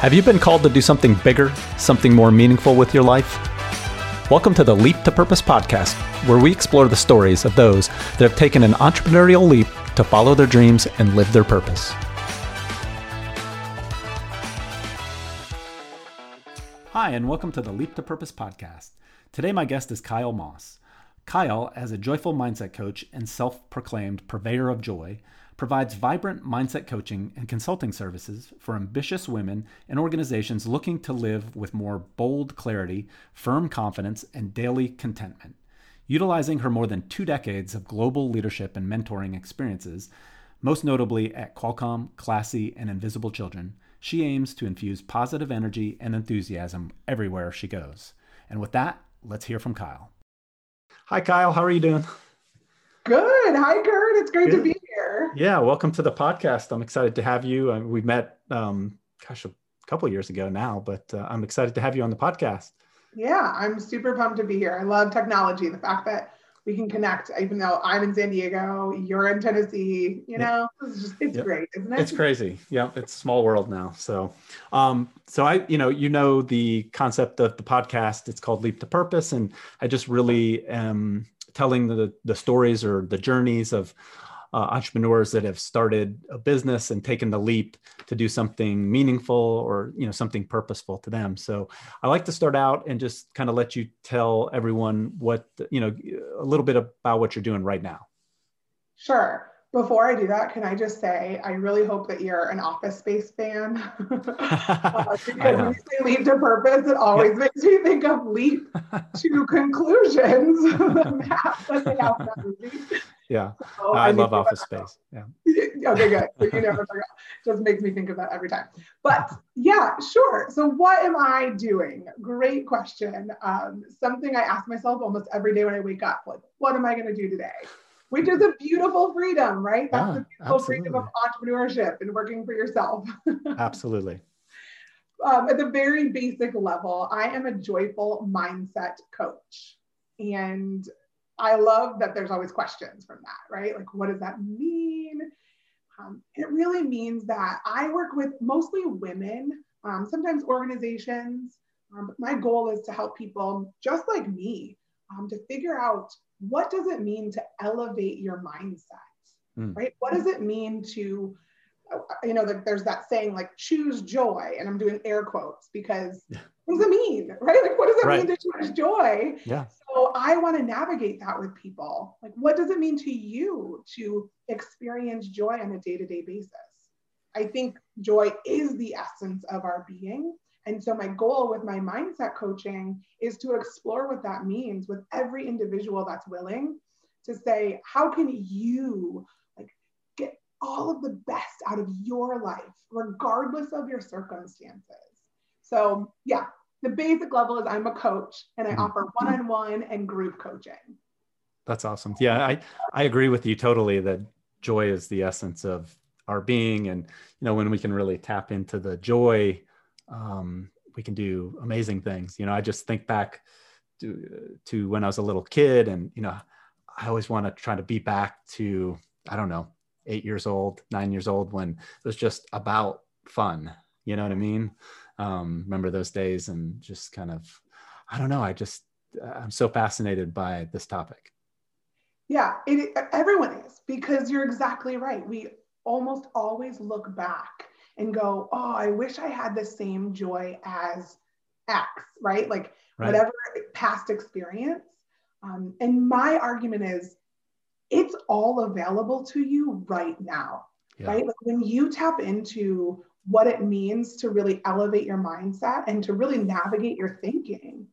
Have you been called to do something bigger, something more meaningful with your life? Welcome to the Leap to Purpose podcast, where we explore the stories of those that have taken an entrepreneurial leap to follow their dreams and live their purpose. Hi, and welcome to the Leap to Purpose podcast. Today, my guest is Kyle Moss. Kyle, as a joyful mindset coach and self proclaimed purveyor of joy, provides vibrant mindset coaching and consulting services for ambitious women and organizations looking to live with more bold clarity, firm confidence, and daily contentment. Utilizing her more than two decades of global leadership and mentoring experiences, most notably at Qualcomm, Classy, and Invisible Children, she aims to infuse positive energy and enthusiasm everywhere she goes. And with that, let's hear from Kyle. Hi, Kyle. How are you doing? Good. Hi, Kurt. It's great Good. to be yeah, welcome to the podcast. I'm excited to have you. Uh, we met, um, gosh, a couple years ago now, but uh, I'm excited to have you on the podcast. Yeah, I'm super pumped to be here. I love technology. The fact that we can connect, even though I'm in San Diego, you're in Tennessee. You know, it's just it's yep. great, isn't it? It's crazy. Yeah, it's a small world now. So, um, so I, you know, you know the concept of the podcast. It's called Leap to Purpose, and I just really am telling the the stories or the journeys of uh, entrepreneurs that have started a business and taken the leap to do something meaningful or you know something purposeful to them. So i like to start out and just kind of let you tell everyone what you know a little bit about what you're doing right now. Sure. Before I do that, can I just say I really hope that you're an Office Space fan. Uh, because when you say leap to purpose, it always yeah. makes me think of leap to conclusions. Yeah, so I, I love Office Space. Yeah. okay, good. You never forgot. Just makes me think of that every time. But yeah, sure. So what am I doing? Great question. Um, something I ask myself almost every day when I wake up. Like, what am I going to do today? which is a beautiful freedom, right? That's yeah, the beautiful absolutely. freedom of entrepreneurship and working for yourself. absolutely. Um, at the very basic level, I am a joyful mindset coach. And I love that there's always questions from that, right? Like, what does that mean? Um, it really means that I work with mostly women, um, sometimes organizations. Um, but my goal is to help people just like me um, to figure out what does it mean to elevate your mindset, mm. right? What does it mean to, you know, that there's that saying like choose joy, and I'm doing air quotes because. What does it mean, right? Like, what does it right. mean to choose joy? Yeah. So I want to navigate that with people. Like, what does it mean to you to experience joy on a day to day basis? I think joy is the essence of our being. And so my goal with my mindset coaching is to explore what that means with every individual that's willing to say, how can you like get all of the best out of your life, regardless of your circumstances? So yeah, the basic level is I'm a coach and I mm-hmm. offer one-on-one and group coaching. That's awesome. Yeah, I, I agree with you totally that joy is the essence of our being. And, you know, when we can really tap into the joy um, we can do amazing things. You know, I just think back to, to when I was a little kid, and you know, I always want to try to be back to I don't know, eight years old, nine years old, when it was just about fun. You know what I mean? Um, remember those days, and just kind of, I don't know. I just I'm so fascinated by this topic. Yeah, it, everyone is because you're exactly right. We almost always look back and go, oh, I wish I had the same joy as X, right? Like right. whatever past experience. Um, and my argument is it's all available to you right now, yeah. right? Like when you tap into what it means to really elevate your mindset and to really navigate your thinking,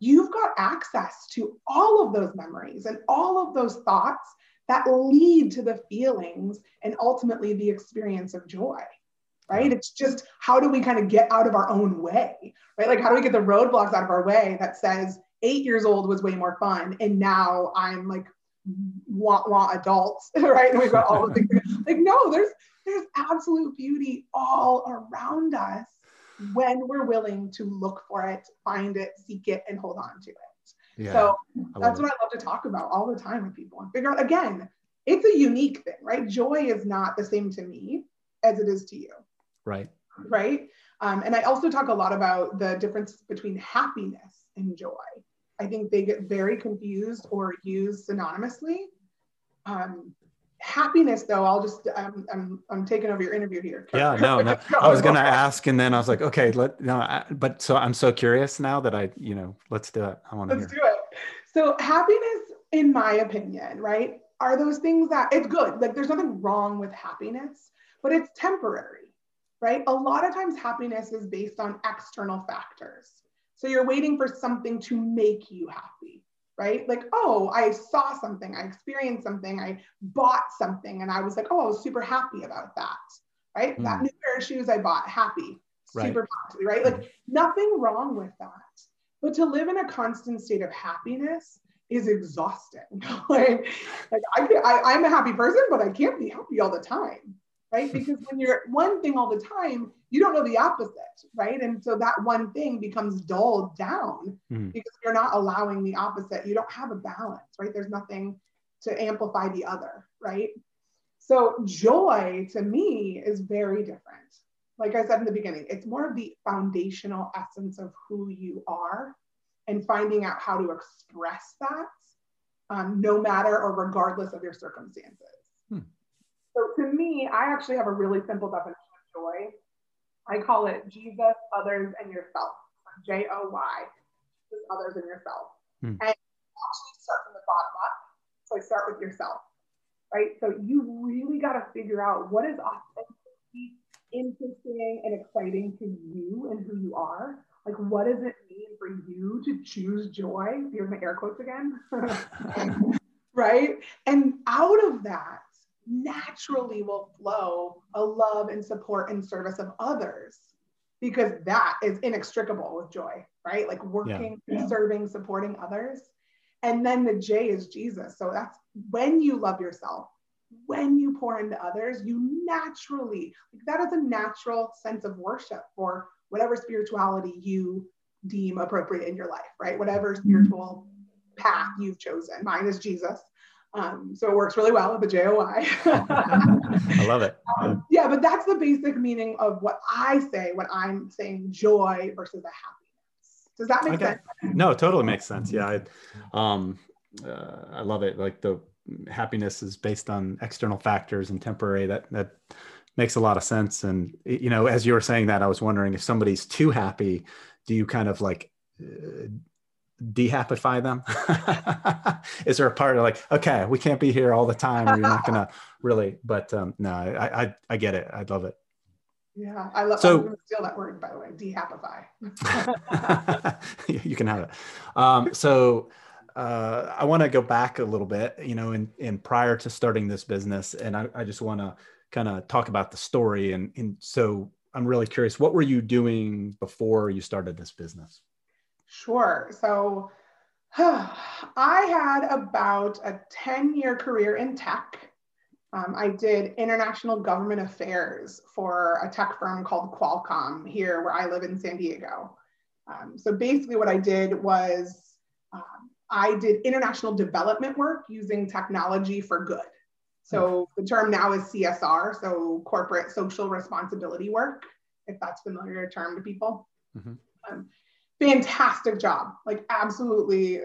you've got access to all of those memories and all of those thoughts that lead to the feelings and ultimately the experience of joy right? It's just how do we kind of get out of our own way, right? Like how do we get the roadblocks out of our way that says eight years old was way more fun and now I'm like want want adults, right? And we've got all the things like no, there's there's absolute beauty all around us when we're willing to look for it, find it, seek it, and hold on to it. Yeah, so that's what I love to talk about all the time with people and figure out again, it's a unique thing, right? Joy is not the same to me as it is to you. Right. right? Um, and I also talk a lot about the difference between happiness and joy. I think they get very confused or used synonymously. Um, happiness though i'll just I'm, I'm i'm taking over your interview here. Yeah no no. I was gonna ask and then i was like okay let no I, but so i'm so curious now that i you know let's do it. I want to let's hear. do it. So happiness in my opinion right are those things that it's good like there's nothing wrong with happiness but it's temporary right? A lot of times happiness is based on external factors so you're waiting for something to make you happy right? Like, oh, I saw something, I experienced something, I bought something, and I was like, oh, I was super happy about that, right? Mm. That new pair of shoes I bought, happy, super right. happy, right? Like, nothing wrong with that. But to live in a constant state of happiness is exhausting. like, like I, I, I'm a happy person, but I can't be happy all the time right? Because when you're one thing all the time, you don't know the opposite, right? And so that one thing becomes dulled down mm. because you're not allowing the opposite. You don't have a balance, right? There's nothing to amplify the other, right? So joy to me is very different. Like I said in the beginning, it's more of the foundational essence of who you are and finding out how to express that um, no matter or regardless of your circumstances. Hmm. So to me, I actually have a really simple definition of joy. I call it Jesus, others, and yourself. J O Y, just others and yourself. Hmm. And actually start from the bottom up. So I start with yourself, right? So you really got to figure out what is authentically interesting and exciting to you and who you are. Like, what does it mean for you to choose joy? Here's my air quotes again. right? And out of that, naturally will flow a love and support and service of others because that is inextricable with joy, right? Like working, yeah. Yeah. serving, supporting others. And then the J is Jesus. So that's when you love yourself, when you pour into others, you naturally, like that is a natural sense of worship for whatever spirituality you deem appropriate in your life, right? Whatever mm-hmm. spiritual path you've chosen. Mine is Jesus. Um, so it works really well with the JOY. I love it. Um, yeah, but that's the basic meaning of what I say when I'm saying joy versus a happiness. Does that make okay. sense? No, it totally makes sense. Yeah, I, um, uh, I love it. Like the happiness is based on external factors and temporary. That that makes a lot of sense. And you know, as you were saying that, I was wondering if somebody's too happy, do you kind of like uh, dehappify them? Is there a part of like, okay, we can't be here all the time, or you're not gonna really? But um, no, I, I I get it. I love it. Yeah, I love. So I'm steal that word by the way, dehappify. you can have it. Um, so. Uh, I want to go back a little bit, you know, in, in prior to starting this business, and I, I just want to kind of talk about the story. And, and so I'm really curious, what were you doing before you started this business? Sure. So I had about a 10 year career in tech. Um, I did international government affairs for a tech firm called Qualcomm here where I live in San Diego. Um, so basically, what I did was um, I did international development work using technology for good. So the term now is CSR, so corporate social responsibility work, if that's familiar term to people. Mm-hmm. Um, fantastic job. Like absolutely,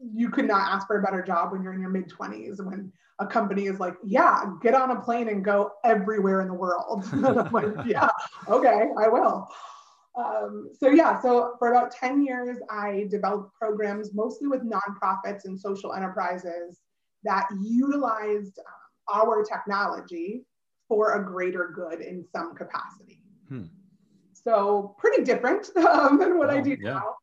you could not ask for a better job when you're in your mid 20s when a company is like, yeah, get on a plane and go everywhere in the world. I'm like, yeah, okay, I will. Um, so yeah, so for about 10 years, I developed programs mostly with nonprofits and social enterprises that utilized um, our technology for a greater good in some capacity. Hmm. So pretty different um, than what oh, I do yeah. now.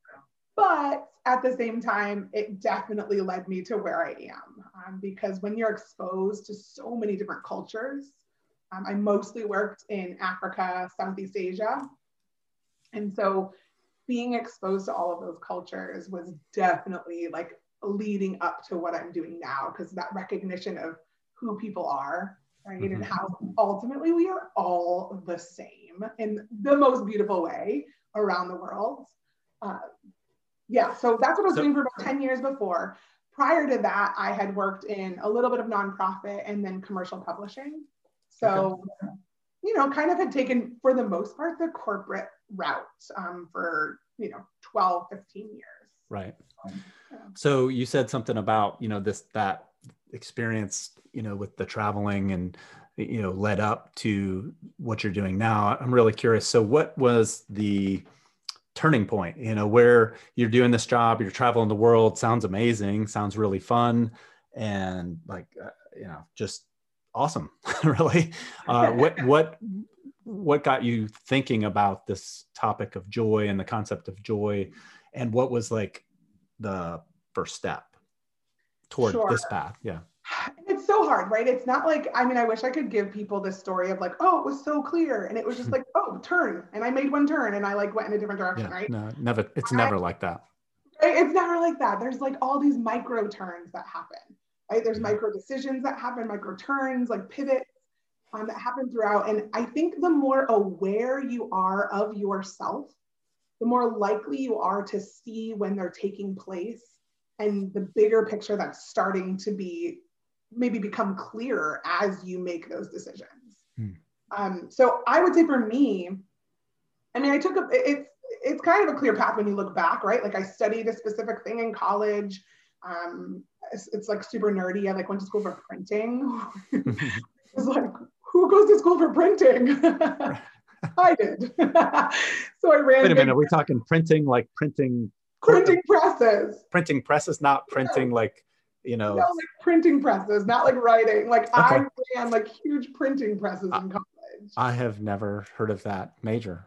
But at the same time, it definitely led me to where I am um, because when you're exposed to so many different cultures, um, I mostly worked in Africa, Southeast Asia. And so being exposed to all of those cultures was definitely like leading up to what I'm doing now because that recognition of who people are right? Mm-hmm. And how ultimately we are all the same in the most beautiful way around the world. Uh, yeah, so that's what I was so, doing for about 10 years before. Prior to that, I had worked in a little bit of nonprofit and then commercial publishing. So, okay. you know, kind of had taken, for the most part, the corporate route um, for, you know, 12, 15 years. Right. yeah. So you said something about, you know, this, that experience, you know, with the traveling and, you know, led up to what you're doing now. I'm really curious. So what was the, turning point you know where you're doing this job you're traveling the world sounds amazing sounds really fun and like uh, you know just awesome really uh, what what what got you thinking about this topic of joy and the concept of joy and what was like the first step toward sure. this path yeah it's so hard right? It's not like i mean i wish i could give people this story of like oh it was so clear. And it was just like oh turn. And i made one turn and i like went in a different direction yeah, right? no never it's never like that. It's never like that. There's like all these micro turns that happen right? There's micro decisions that happen, micro turns, like pivots um, that happen throughout. And I think the more aware you are of yourself, the more likely you are to see when they're taking place and the bigger picture that's starting to be maybe become clearer as you make those decisions. Hmm. Um, so I would say for me, I mean, I took a, it's, it's kind of a clear path when you look back, right? Like I studied a specific thing in college. Um, it's, it's, like super nerdy. I like went to school for printing. it's like, who goes to school for printing? I did. so I ran. Wait a minute, are we talking printing like printing? Printing presses. Printing presses, not printing yeah. like you know. No, like printing presses, not like writing. Like okay. I ran like huge printing presses in college. I have never heard of that major.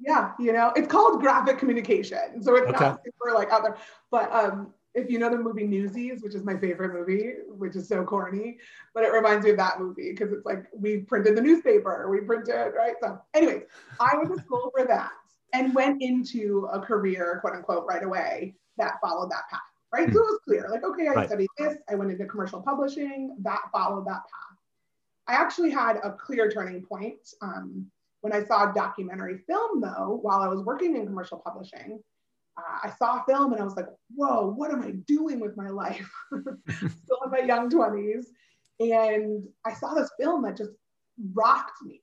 Yeah, you know, it's called graphic communication, so it's okay. not super like out there. But um, if you know the movie Newsies, which is my favorite movie, which is so corny, but it reminds me of that movie because it's like we printed the newspaper, we printed, right? So, anyways, I went to school for that and went into a career, quote unquote, right away that followed that path, right? Mm-hmm. So it was clear, like, okay, I right. studied this, I went into commercial publishing, that followed that path. I actually had a clear turning point um, when I saw a documentary film, though, while I was working in commercial publishing uh, I saw a film and I was like, whoa, what am I doing with my life? Still in my young 20s. And I saw this film that just rocked me.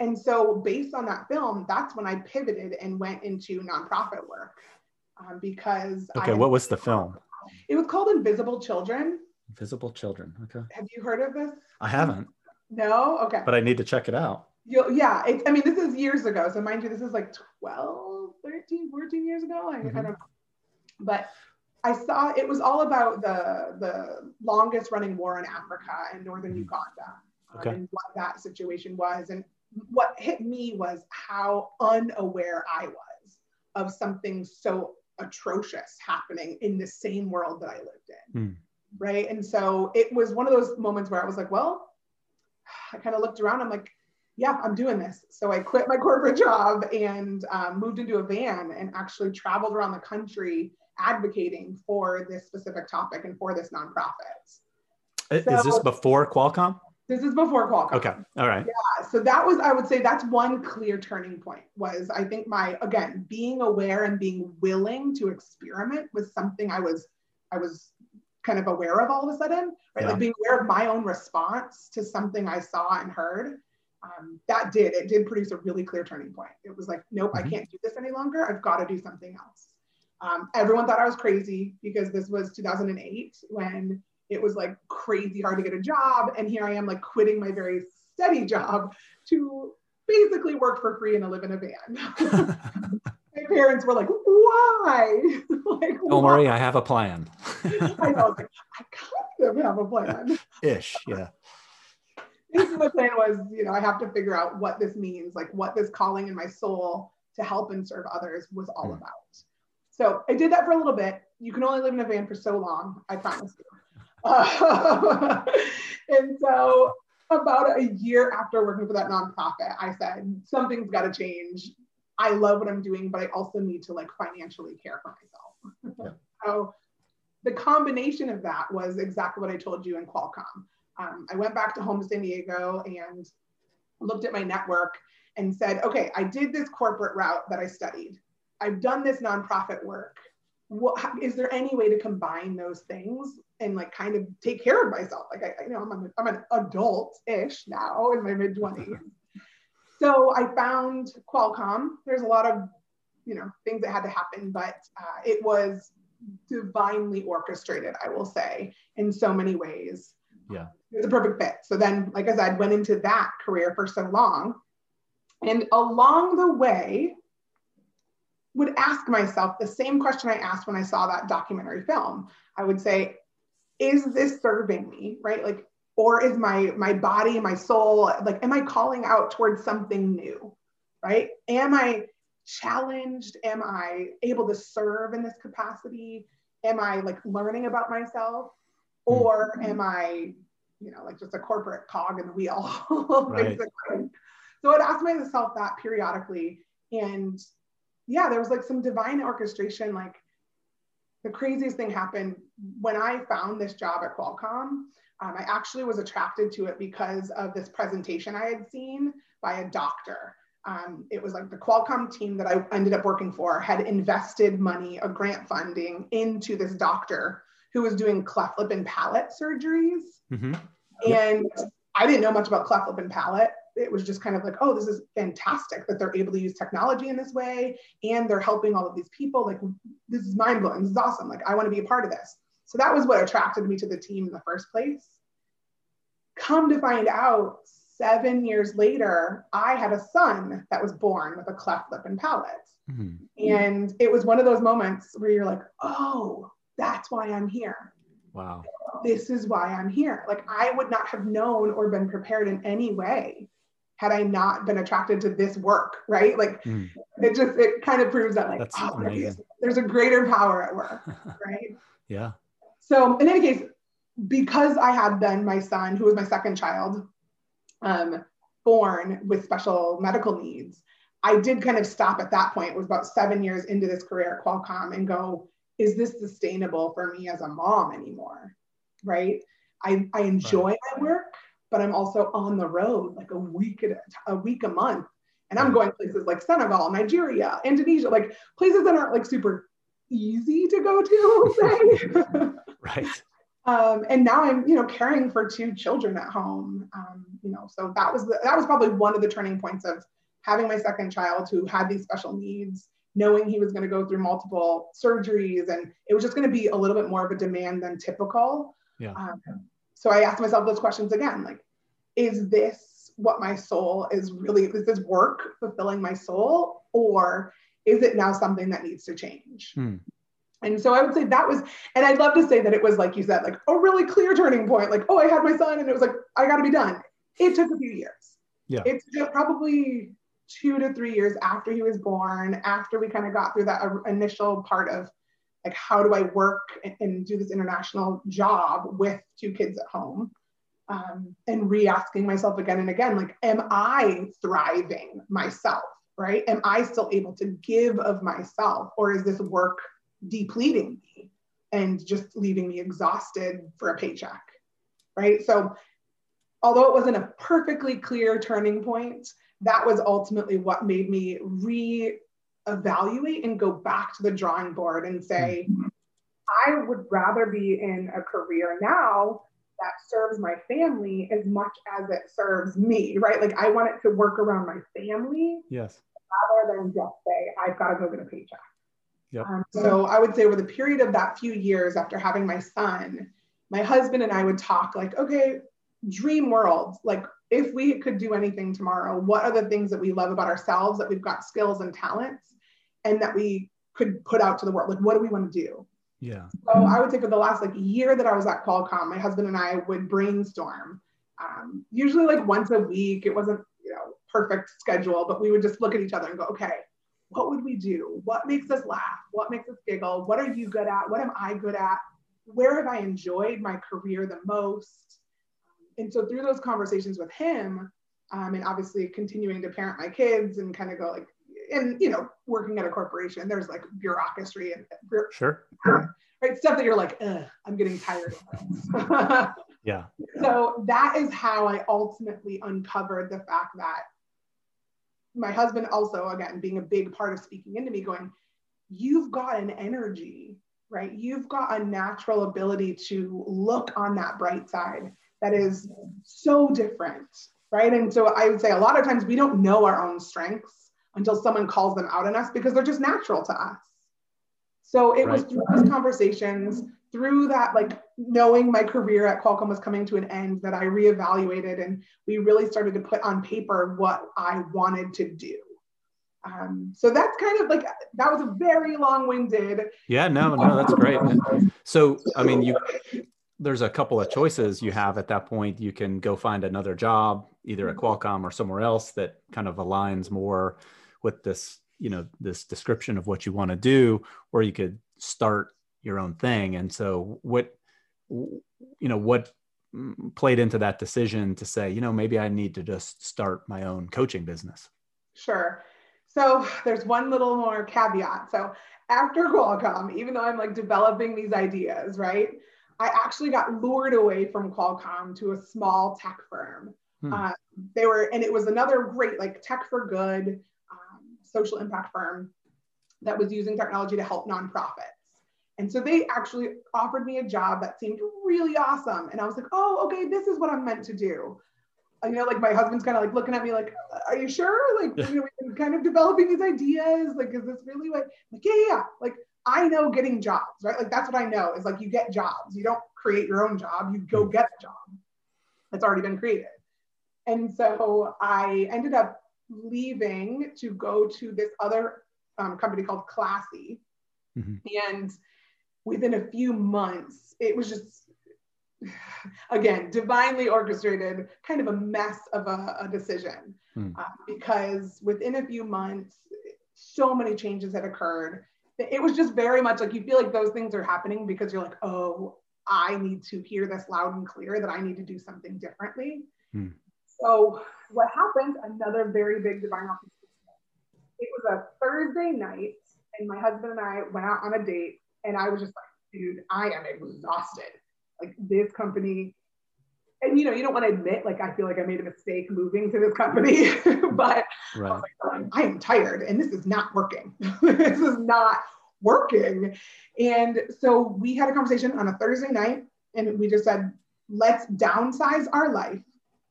And so, based on that film, that's when I pivoted and went into nonprofit work um, because. Okay, I, what was the film? It was called Invisible Children. Invisible Children. Okay. Have you heard of this? I haven't. No. Okay. But I need to check it out. You'll, yeah. It, I mean, this is years ago. So, mind you, this is like 12 13, 14 years ago. I, mm-hmm. I don't know. But I saw it was all about the the longest running war in Africa and northern mm-hmm. Uganda um, and what that situation was. And what hit me was how unaware I was of something so atrocious happening in the same world that I lived in. Mm. Right. And so it was one of those moments where I was like, well, I kind of looked around. I'm like, yeah, I'm doing this. So I quit my corporate job and um, moved into a van and actually traveled around the country advocating for this specific topic and for this nonprofit. Is so, this before Qualcomm? This is before Qualcomm. Okay. All right. Yeah. So that was, I would say that's one clear turning point was I think my, again, being aware and being willing to experiment was something I was, I was kind of aware of all of a sudden, right? Yeah. Like being aware of my own response to something I saw and heard um, that did it did produce a really clear turning point it was like nope mm-hmm. i can't do this any longer i've got to do something else um, everyone thought i was crazy because this was 2008 when it was like crazy hard to get a job and here i am like quitting my very steady job to basically work for free and live in a van my parents were like why like don't why? worry i have a plan i know like, i kind of have a plan ish yeah the plan was, you know, I have to figure out what this means, like what this calling in my soul to help and serve others was all mm. about. So I did that for a little bit. You can only live in a van for so long, I promise you. Uh, and so about a year after working for that nonprofit, I said, something's got to change. I love what I'm doing, but I also need to like financially care for myself. Yeah. so the combination of that was exactly what I told you in Qualcomm um, I went back to home to San Diego and looked at my network and said, okay, I did this corporate route that I studied. I've done this nonprofit work. What, is there any way to combine those things and like kind of take care of myself. Like I, you know, I'm, a, I'm an adult-ish now in my mid 20s. so I found Qualcomm. There's a lot of, you know, things that had to happen, but uh, it was divinely orchestrated, I will say, in so many ways. Yeah. It was a perfect fit. So then, like I said, went into that career for so long. And along the way, would ask myself the same question I asked when I saw that documentary film. I would say, is this serving me? Right? Like, or is my my body, my soul, like, am I calling out towards something new? Right? Am I challenged? Am I able to serve in this capacity? Am I like learning about myself? Or mm-hmm. am I, you know, like just a corporate cog in the wheel, right. basically? So I'd ask myself that periodically. And yeah, there was like some divine orchestration. Like the craziest thing happened when I found this job at Qualcomm. Um, I actually was attracted to it because of this presentation I had seen by a doctor. Um, it was like the Qualcomm team that I ended up working for had invested money, a grant funding into this doctor who was doing cleft lip and palate surgeries. Mm-hmm. And yep. I didn't know much about cleft lip and palate it was just kind of like, oh, this is fantastic that they're able to use technology in this way and they're helping all of these people. Like, this is mind blowing. This is awesome. Like, I want to be a part of this. So that was what attracted me to the team in the first place. Come to find out, seven years later, I had a son that was born with a cleft lip and palate. Mm-hmm. And it was one of those moments where you're like, oh, that's why I'm here. Wow. This is why I'm here. Like, I would not have known or been prepared in any way had I not been attracted to this work, right? Like mm. it just it kind of proves that like oh, there's, there's a greater power at work, right? yeah. So in any case, because I had then my son, who was my second child, um, born with special medical needs, I did kind of stop at that point. It was about seven years into this career at Qualcomm and go, is this sustainable for me as a mom anymore? Right. I, I enjoy right. my work but I'm also on the road like a week a, a week a month. And I'm going places like Senegal, Nigeria, Indonesia, like places that aren't like super easy to go to, right. Um, and now I'm, you know, caring for two children at home. Um, you know, so that was the, that was probably one of the turning points of having my second child who had these special needs, knowing he was going to go through multiple surgeries, and it was just going to be a little bit more of a demand than typical. Yeah. Um, so I asked myself those questions again, like, is this what my soul is really, is this work fulfilling my soul? Or is it now something that needs to change? Hmm. And so I would say that was, and I'd love to say that it was like you said, like a really clear turning point. Like, oh, I had my son, and it was like, I got to be done. It took a few years. Yeah. It's probably two to three years after he was born, after we kind of got through that initial part of like, how do I work and, and do this international job with two kids at home? um, and re-asking myself again and again like am i thriving myself right am i still able to give of myself or is this work depleting me and just leaving me exhausted for a paycheck right so although it wasn't a perfectly clear turning point that was ultimately what made me re-evaluate and go back to the drawing board and say mm-hmm. i would rather be in a career now that serves my family as much as it serves me, right? Like I want it to work around my family. Yes. Rather than just say, I've got to go get a paycheck. Yep. Um, so I would say over the period of that few years after having my son, my husband and I would talk like, okay, dream world. Like if we could do anything tomorrow, what are the things that we love about ourselves that we've got skills and talents and that we could put out to the world? Like what do we want to do? Yeah. So I would say for the last like year that I was at Qualcomm, my husband and I would brainstorm. Um, usually like once a week. It wasn't you know perfect schedule, but we would just look at each other and go, okay, what would we do? What makes us laugh? What makes us giggle? What are you good at? What am I good at? Where have I enjoyed my career the most? And so through those conversations with him, um, and obviously continuing to parent my kids and kind of go like, and you know, working at a corporation, there's like bureaucracy and sure, right stuff that you're like, I'm getting tired of. yeah. So that is how I ultimately uncovered the fact that my husband also, again, being a big part of speaking into me, going, you've got an energy, right? You've got a natural ability to look on that bright side that is so different, right? And so I would say a lot of times we don't know our own strengths until someone calls them out on us because they're just natural to us. So it right. was through those conversations, through that, like knowing my career at Qualcomm was coming to an end, that I reevaluated and we really started to put on paper what I wanted to do. Um, so that's kind of like that was a very long-winded. Yeah, no, no, that's great. So, I mean, you there's a couple of choices you have at that point. You can go find another job, either at Qualcomm or somewhere else that kind of aligns more with this, you know, this description of what you want to do, or you could start your own thing. And so, what, you know, what played into that decision to say, you know, maybe I need to just start my own coaching business? Sure. So there's one little more caveat. So after Qualcomm, even though I'm like developing these ideas, right? I actually got lured away from Qualcomm to a small tech firm. Hmm. Uh, they were, and it was another great, like tech for good um, social impact firm that was using technology to help nonprofits. And so they actually offered me a job that seemed really awesome. And I was like, oh, okay, this is what I'm meant to do. You know, like my husband's kind of like looking at me like, are you sure? Like, you know, we've been kind of developing these ideas. Like, is this really what, like, yeah, yeah, Like, I know getting jobs, right? Like that's what I know is like you get jobs. You don't create your own job, you go hmm. get a job that's already been created. And so I ended up leaving to go to this other um, company called Classy. Mm-hmm. And within a few months, it was just, again, divinely orchestrated, kind of a mess of a, a decision. Mm. Uh, because within a few months, so many changes had occurred it was just very much like you feel like those things are happening because you're like, oh, I need to hear this loud and clear that I need to do something differently. Hmm. So what happened? Another very big divine opportunity. It was a Thursday night, and my husband and I went out on a date, and I was just like, dude, I am exhausted. Like this company, and you know, you don't want to admit, like, I feel like I made a mistake moving to this company, but right. I, like, I am tired and this is not working. this is not working. And so we had a conversation on a Thursday night and we just said, let's downsize our life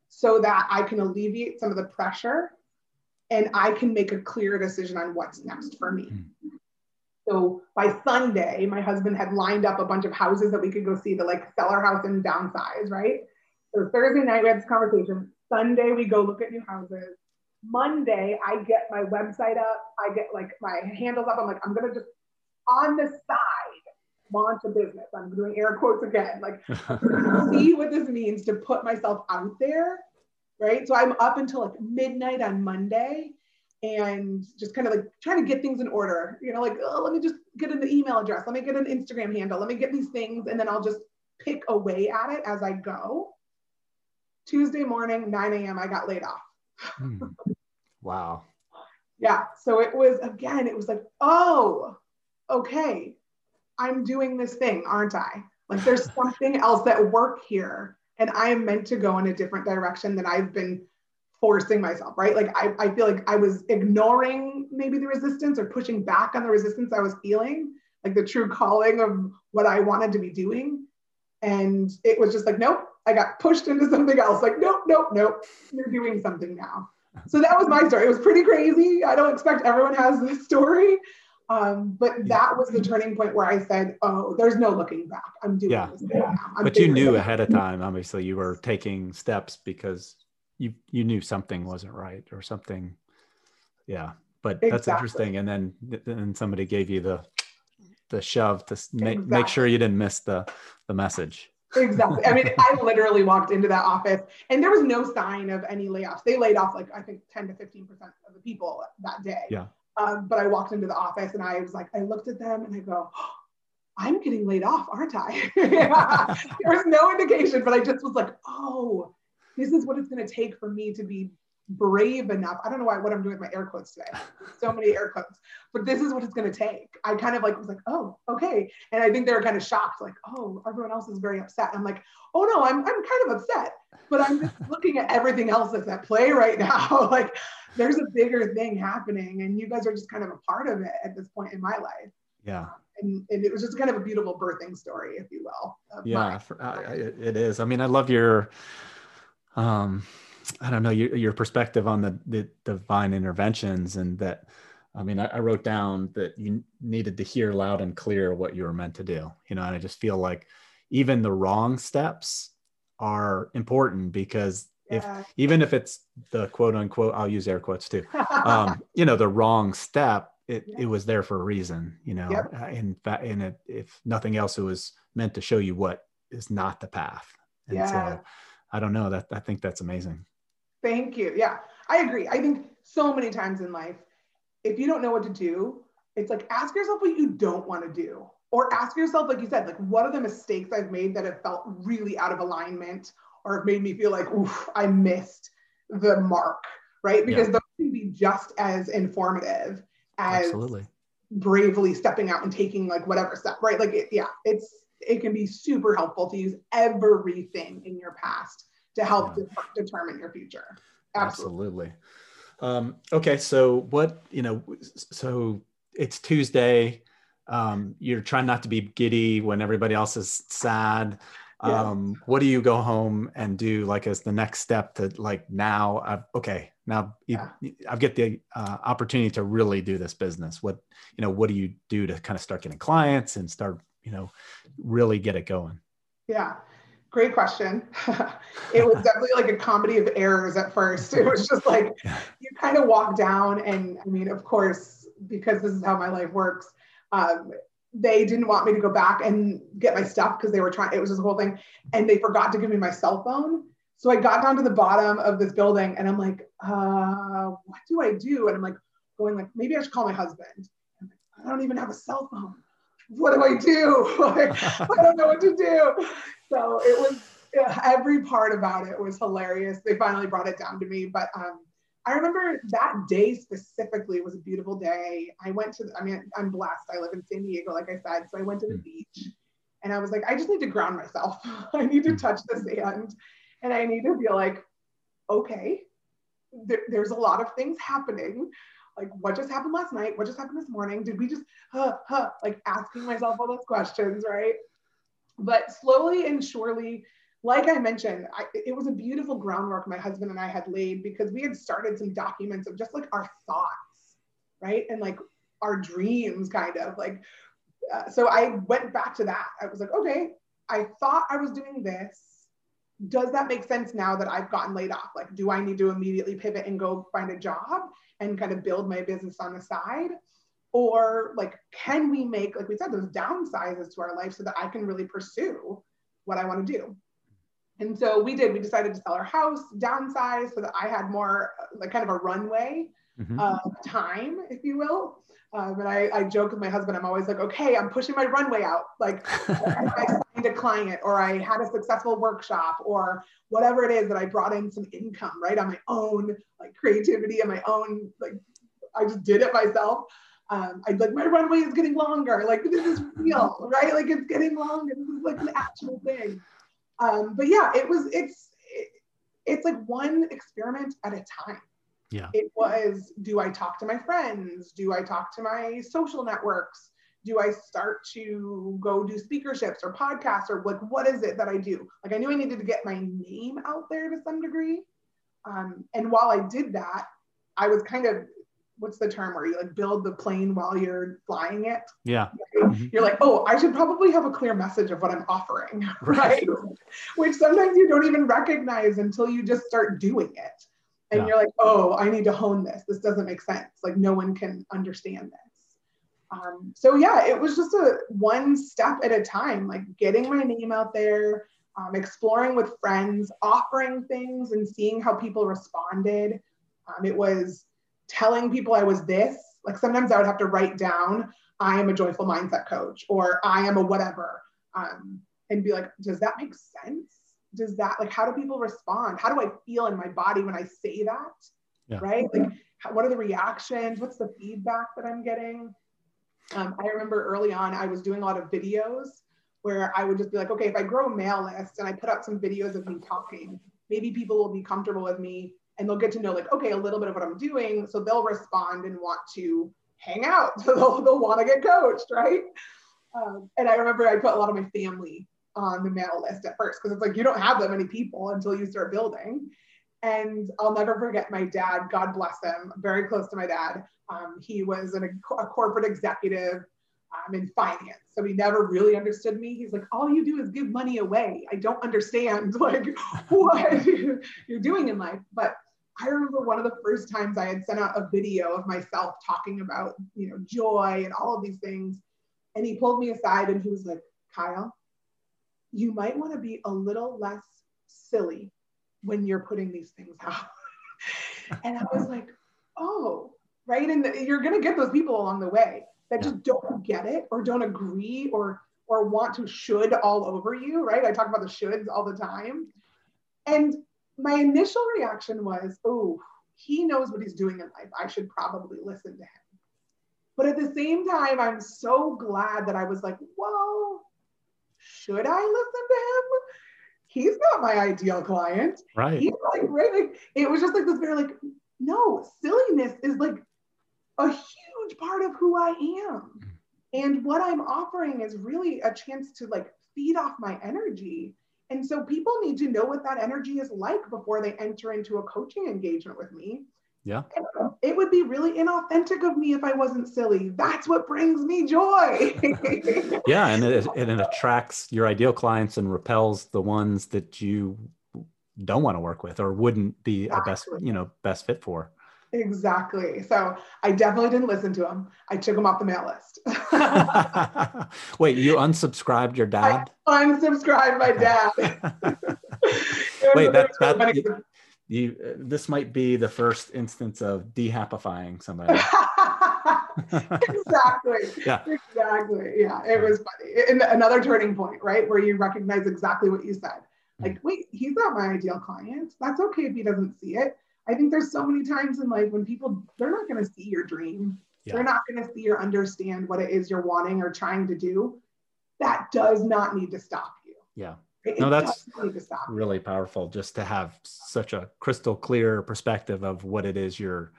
so that I can alleviate some of the pressure and I can make a clear decision on what's next for me. Mm-hmm. So by Sunday, my husband had lined up a bunch of houses that we could go see to like sell our house and downsize, right? So Thursday night we had this conversation. Sunday we go look at new houses. Monday I get my website up. I get like my handles up. I'm like, I'm gonna just on the side launch a business. I'm doing air quotes again. Like see what this means to put myself out there. Right. So I'm up until like midnight on Monday and just kind of like trying to get things in order. You know, like, oh, let me just get an email address. Let me get an Instagram handle. Let me get these things. And then I'll just pick away at it as I go. Tuesday morning, 9 a.m., I got laid off. Hmm. Wow. Yeah. So it was, again, it was like, oh, okay, I'm doing this thing, aren't I? Like there's something else that work here. And I am meant to go in a different direction than I've been forcing myself, right? Like I, I feel like I was ignoring maybe the resistance or pushing back on the resistance I was feeling, like the true calling of what I wanted to be doing. And it was just like, nope, I got pushed into something else. Like, nope, nope, nope. You're doing something now. So that was my story. It was pretty crazy. I don't expect everyone has this story. Um, but that was the turning point where I said, "Oh, there's no looking back. I'm doing yeah. this now." I'm but you knew ahead of time. Obviously, you were taking steps because you you knew something wasn't right or something. Yeah, but exactly. that's interesting. And then then somebody gave you the the shove to make exactly. make sure you didn't miss the the message. Exactly. I mean, I literally walked into that office and there was no sign of any layoffs. They laid off like I think 10 to 15% of the people that day. Yeah. Um, but I walked into the office and I was like, I looked at them and I go, oh, I'm getting laid off, aren't I? There was no indication, but I just was like, oh, this is what it's going to take for me to be brave enough. I don't know why what I'm doing with my air quotes today. So many air quotes, but this is what it's going to take. I kind of like was like, oh, okay, and I think they were kind of shocked, like, oh, everyone else is very upset. I'm like, oh no, I'm I'm kind of upset, but I'm just looking at everything else that's at play right now. like, there's a bigger thing happening, and you guys are just kind of a part of it at this point in my life. Yeah. And, and it was just kind of a beautiful birthing story, if you will. Yeah, for, uh, it is. I mean, I love your, um, I don't know, your, your perspective on the, the divine interventions and that, I mean, I, I, wrote down that you needed to hear loud and clear what you were meant to do, you know, and I just feel like even the wrong steps are important because yeah. if even if it's the quote unquote, I'll use air quotes too, um, you know, the wrong step, it, yeah. it was there for a reason, you know, yep. Uh, in fact, and it, if nothing else, it was meant to show you what is not the path. And yeah. so I don't know that I think that's amazing. Thank you. Yeah, I agree. I think so many times in life, if you don't know what to do, it's like ask yourself what you don't want to do. Or ask yourself, like you said, like what are the mistakes I've made that have felt really out of alignment or have made me feel like, oof, I missed the mark, right? Because yeah. those can be just as informative as Absolutely. bravely stepping out and taking like whatever step, right? Like, it, yeah, it's it can be super helpful to use everything in your past to help yeah. de- determine your future. Absolutely. Absolutely. Um, okay, so what you know? So it's Tuesday. Um, you're trying not to be giddy when everybody else is sad. Um, what do you go home and do like as the next step to like now? I've, okay, now yeah. I've get the uh, opportunity to really do this business. What you know? What do you do to kind of start getting clients and start you know really get it going? Yeah. Great question. it was definitely like a comedy of errors at first. It was just like you kind of walk down, and I mean, of course, because this is how my life works, um, they didn't want me to go back and get my stuff because they were trying. It was this whole thing, and they forgot to give me my cell phone. So I got down to the bottom of this building, and I'm like, uh, "What do I do?" And I'm like, going like, maybe I should call my husband. Like, I don't even have a cell phone what do I do? like, I don't know what to do. So it was every part about it was hilarious. They finally brought it down to me, but um, I remember that day specifically was a beautiful day. I went to, I mean, I'm blessed. I live in San Diego, like I said. So I went to the mm. beach and I was like, I just need to ground myself. I need to mm. touch the sand and I need to be like, okay, there, there's a lot of things happening like what just happened last night? What just happened this morning? Did we just huh, huh, like asking myself all those questions right? But slowly and surely like i mentioned I, it was a beautiful groundwork my husband and i had laid because we had started some documents of just like our thoughts right? And like our dreams kind of like uh, so i went back to that. I was like okay i thought i was doing this does that make sense now that I've gotten laid off? Like, do I need to immediately pivot and go find a job and kind of build my business on the side? Or like, can we make, like we said, those downsizes to our life so that I can really pursue what I want to do? And so we did, we decided to sell our house, downsize so that I had more like kind of a runway mm-hmm. of time, if you will. Um, and I, I joke with my husband, I'm always like, okay, I'm pushing my runway out. Like signed a client or I had a successful workshop or whatever it is that I brought in some income, right? On my own like creativity and my own, like I just did it myself. Um, I'd like, my runway is getting longer. Like this is real, right? Like it's getting longer. This is like an actual thing. Um, but yeah, it was, it's, it, it's like one experiment at a time yeah. It was do I talk to my friends? Do I talk to my social networks? Do I start to go do speakerships or podcasts or like what is it that I do? Like I knew I needed to get my name out there to some degree. Um, and while I did that, I was kind of what's the term where you like build the plane while you're flying it? Yeah. Right? Mm-hmm. You're like, oh, I should probably have a clear message of what I'm offering, right? Which sometimes you don't even recognize until you just start doing it and yeah. you're like, oh, I need to hone this. This doesn't make sense. Like no one can understand this. Um, so yeah, it was just a one step at a time, like getting my name out there, um, exploring with friends, offering things and seeing how people responded. Um, it was telling people I was this. Like sometimes I would have to write down, I am a joyful mindset coach or I am a whatever. Um, and be like, does that make sense? does that like how do people respond how do i feel in my body when i say that yeah. right like what are the reactions what's the feedback that i'm getting um, i remember early on i was doing a lot of videos where i would just be like okay if i grow a mail list and i put out some videos of me talking maybe people will be comfortable with me and they'll get to know like okay a little bit of what i'm doing so they'll respond and want to hang out. they'll, they'll want to get coached, right? Um, and I remember I put a lot of my family on the mail list at first because it's like you don't have that many people until you start building. And I'll never forget my dad, God bless him, very close to my dad. Um, he was an, a corporate executive um, in finance. So he never really understood me. He's like, all you do is give money away. I don't understand like what you're doing in life. But I remember one of the first times I had sent out a video of myself talking about, you know, joy and all of these things. And he pulled me aside and he was like, Kyle, you might want to be a little less silly when you're putting these things out. and I was like, oh, right. And you're going to get those people along the way that yeah. just don't get it or don't agree or or want to should all over you, right? I talk about the shoulds all the time. And my initial reaction was, oh, he knows what he's doing in life. I should probably listen to him. But at the same time, I'm so glad that I was like, well, should I listen to him? He's not my ideal client. Right. He's like, right. Like, it was just like this very like, no, silliness is like a huge part of who I am. Mm-hmm. And what I'm offering is really a chance to like feed off my energy. And so people need to know what that energy is like before they enter into a coaching engagement with me. Yeah. It would be really inauthentic of me if I wasn't silly. That's what brings me joy. yeah. And it, and it attracts your ideal clients and repels the ones that you don't want to work with or wouldn't be exactly. a best, you know, best fit for. Exactly. So I definitely didn't listen to him. I took him off the mail list. Wait, you unsubscribed your dad? I unsubscribed my dad. Wait, that's that. You, you, uh, this might be the first instance of dehappifying somebody. exactly. Yeah. Exactly. Yeah. It was funny. And another turning point, right? Where you recognize exactly what you said. Like, hmm. wait, he's not my ideal client. That's okay if he doesn't see it I think there's so many times in life when people they're not going to see your dream. Yeah. They're not going to see or understand what it is you're wanting or trying to do. That does not need to stop you. Yeah. It, no, that's really powerful just to have such a crystal clear perspective of what it is you're,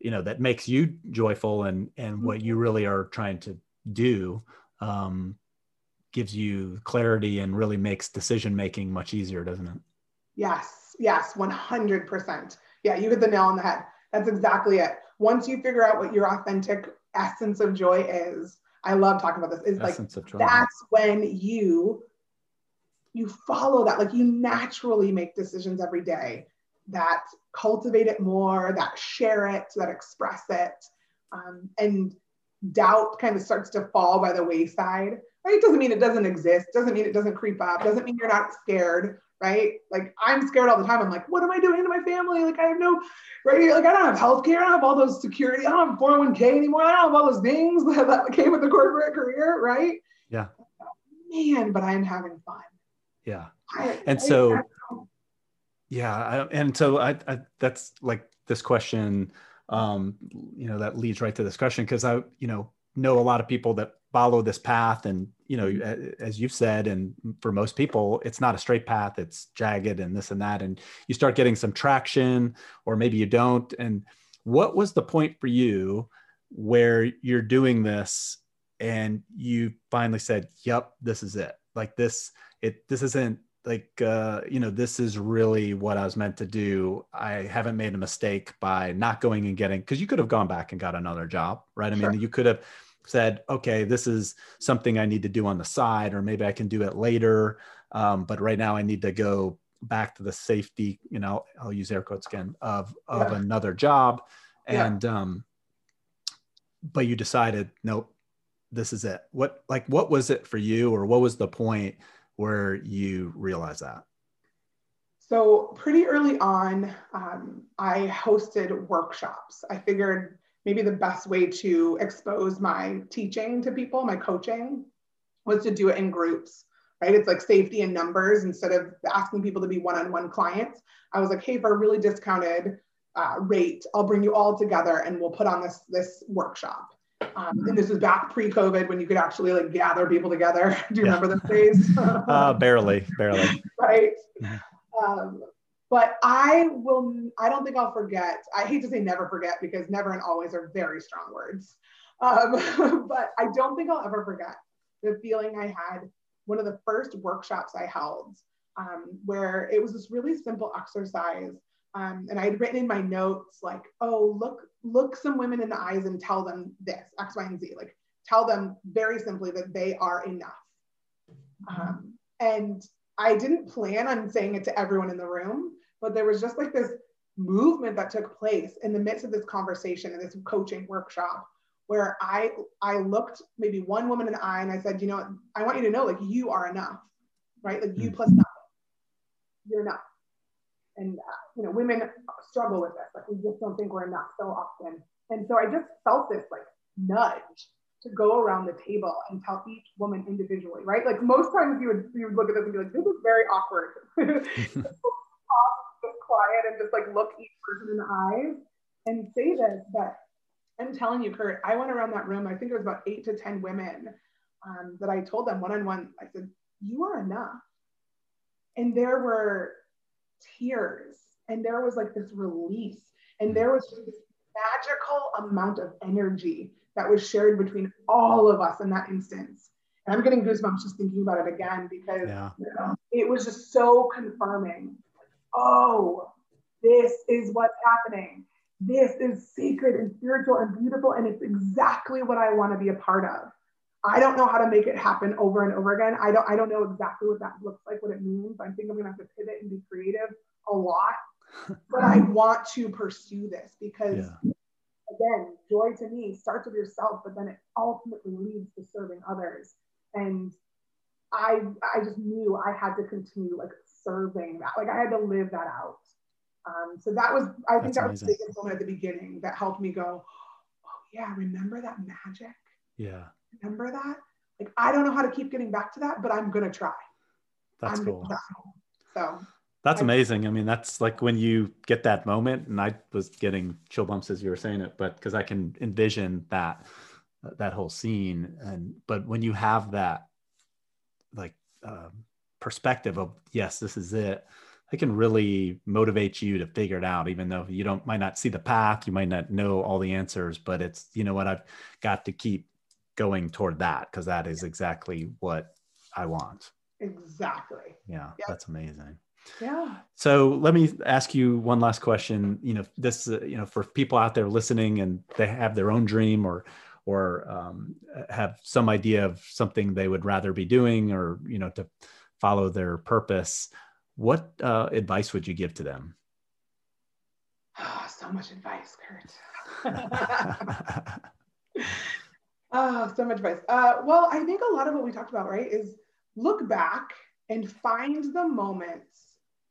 you know, that makes you joyful and and what you really are trying to do. Um, gives you clarity and really makes decision making much easier, doesn't it? Yes, Yes, 100%. Yeah, you hit the nail on the head. That's exactly it. Once you figure out what your authentic essence of joy is, I love talking about this. Is like that's when you you follow that. Like you naturally make decisions every day that cultivate it more, that share it, that express it, um, and doubt kind of starts to fall by the wayside. Right? It doesn't mean it doesn't exist. Doesn't mean it doesn't creep up. Doesn't mean you're not scared right? Like I'm scared all the time. I'm like, what am I doing to my family? Like I have no, right? Like I don't have health care. I don't have all those security. I don't have 401k anymore. I don't have all those things that, that came with the corporate career, right? Yeah. Man, but I'm having fun. Yeah. I, and I, so, I, yeah. and so I, I, that's like this question, um, you know, that leads right to this question. Cause I, you know, know a lot of people that follow this path. And you know as you've said and for most people it's not a straight path. It's jagged and this and that. And you start getting some traction or maybe you don't. And what was the point for you where you're doing this and you finally said yep this is it. Like this it this isn't like uh, you know this is really what i was meant to do. I haven't made a mistake by not going and getting because you could have gone back and got another job right? I sure. mean you could have said, okay, this is something I need to do on the side, or maybe I can do it later. Um, but right now I need to go back to the safety, you know, I'll use air quotes again of, of yeah. another job. And, yeah. um, but you decided, nope, this is it. What, like, what was it for you or what was the point where you realized that? So pretty early on, um, I hosted workshops. I figured maybe the best way to expose my teaching to people, my coaching, was to do it in groups, right? It's like safety in numbers instead of asking people to be one on one clients. I was like, hey, for a really discounted uh, rate, I'll bring you all together and we'll put on this, this workshop. Um, and this was back pre-COVID when you could actually like gather people together. Do you yeah. remember those days? uh, barely, barely. right. Um, but I will, I don't think I'll forget. I hate to say never forget because never and always are very strong words. Um, but I don't think I'll ever forget the feeling I had one of the first workshops I held, um, where it was this really simple exercise. Um, and I had written in my notes, like, oh, look, look some women in the eyes and tell them this, X, Y, and Z. Like, tell them very simply that they are enough. Um, and I didn't plan on saying it to everyone in the room, but there was just like this movement that took place in the midst of this conversation and this coaching workshop where I I looked maybe one woman in the eye and I said, you know, I want you to know like you are enough, right? Like you mm. plus nothing, you're enough. And uh, you know, women struggle with this. Like we just don't think we're enough so often. And so I just felt this like nudge to go around the table and tell each woman individually, right? Like most times you would you would look at this and be like, this is very awkward. just quiet and just like look each person in the eyes and say this But I'm telling you, Kurt, I went around that room, I think it was about eight to 10 women um, that I told them one on one, I said, You are enough. And there were tears, and there was like this release, and there was this magical amount of energy that was shared between all of us in that instance. And I'm getting goosebumps just thinking about it again because yeah. you know, it was just so confirming. Oh, this is what's happening this is sacred and spiritual and beautiful, and it's exactly what I want to be a part of. I don't know how to make it happen over and over again. I don't I don't know exactly what that looks like, what it means. I think I'm gonna have to pivot and be creative a lot. but I want to pursue this because yeah. again, joy to me starts with yourself, but then it ultimately leads to serving others. And I I just knew I had to continue like serving that. Like I had to live that out. Um, so that was, I think That's that was the biggest moment at the beginning that helped me go, oh yeah, remember that magic? Yeah. Remember that? Like, I don't know how to keep getting back to that, but I'm going to try. That's I'm cool. So that's amazing. I mean, that's like when you get that moment, and I was getting chill bumps as you were saying it, but because I can envision that that whole scene, and but when you have that like uh, perspective of yes, this is it, it can really motivate you to figure it out even though you don't might not see the path you might not know all the answers but it's you know what? I've got to keep going toward that because that is exactly what i want. Exactly. Yeah yep. that's amazing. Yeah. So let me ask you one last question. You know this uh, you know for people out there listening and they have their own dream or or um, have some idea of something they would rather be doing or you know to follow their purpose what uh, advice would you give to them? Oh, so much advice, Kurt. oh, so much advice. Uh, well, I think a lot of what we talked about, right, is look back and find the moments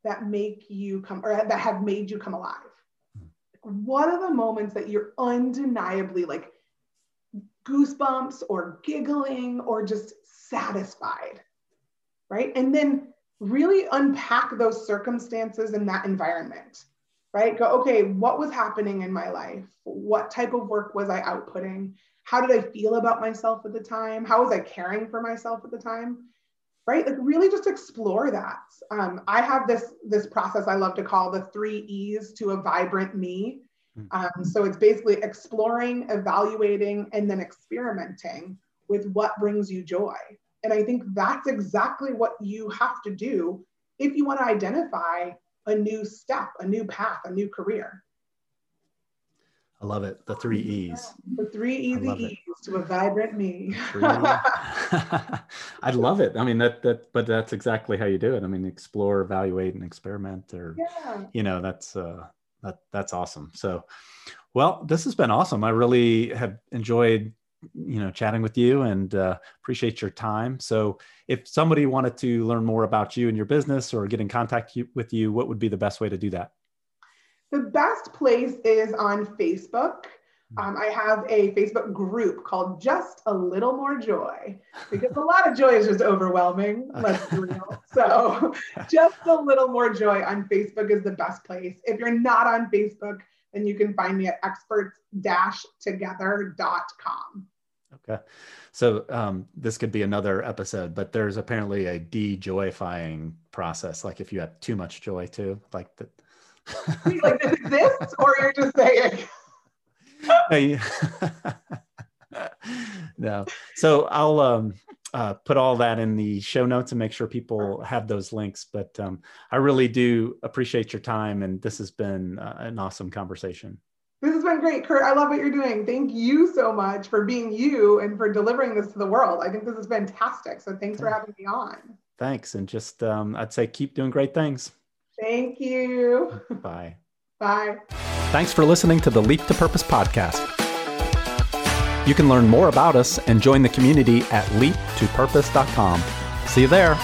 that make you come or that have made you come alive. What are the moments that you're undeniably like goosebumps or giggling or just satisfied? Right. And then really unpack those circumstances in that environment, right? Go, okay, what was happening in my life? What type of work was I outputting? How did I feel about myself at the time? How was I caring for myself at the time? Right? Like really just explore that. Um, I have this this process I love to call the three E's to a vibrant me. Hmm. Um, so it's basically exploring, evaluating, and then experimenting with what brings you joy. And I think that's exactly what you have to do if you want to identify a new step, a new path, a new career. I love it. The three E's. The three easy E's it. to a vibrant me. I love it. I mean that that but that's exactly how you do it. I mean explore, evaluate and experiment or yeah. you know that's uh that that's awesome. So well, this has been awesome. I really have enjoyed you know chatting with you and uh, appreciate your time so if somebody wanted to learn more about you and your business or get in contact with you what would be the best way to do that the best place is on facebook hmm. um, I have a Facebook group called Just a Little More Joy because a lot of joy is just overwhelming. Let's be real. So, Just a Little More Joy on Facebook is the best place. If you're not on Facebook, then you can find me at experts-together.com. Okay. So um, this could be another episode, but there's apparently a de-joyfying process. Like if you have too much joy too, like that. like this exists, or you're just saying. no. So I'll um, uh, put all that in the show notes and make sure people have those links. But um, I really do appreciate your time, and this has been uh, an awesome conversation. This has been great, Kurt. I love what you're doing. Thank you so much for being you and for delivering this to the world. I think this is fantastic. So thanks for having me on. Thanks. And just, um, I'd say keep doing great things. Thank you. Bye. Bye. Thanks for listening to the Leap to Purpose podcast. You can learn more about us and join the community at leaptopurpose.com. See you there.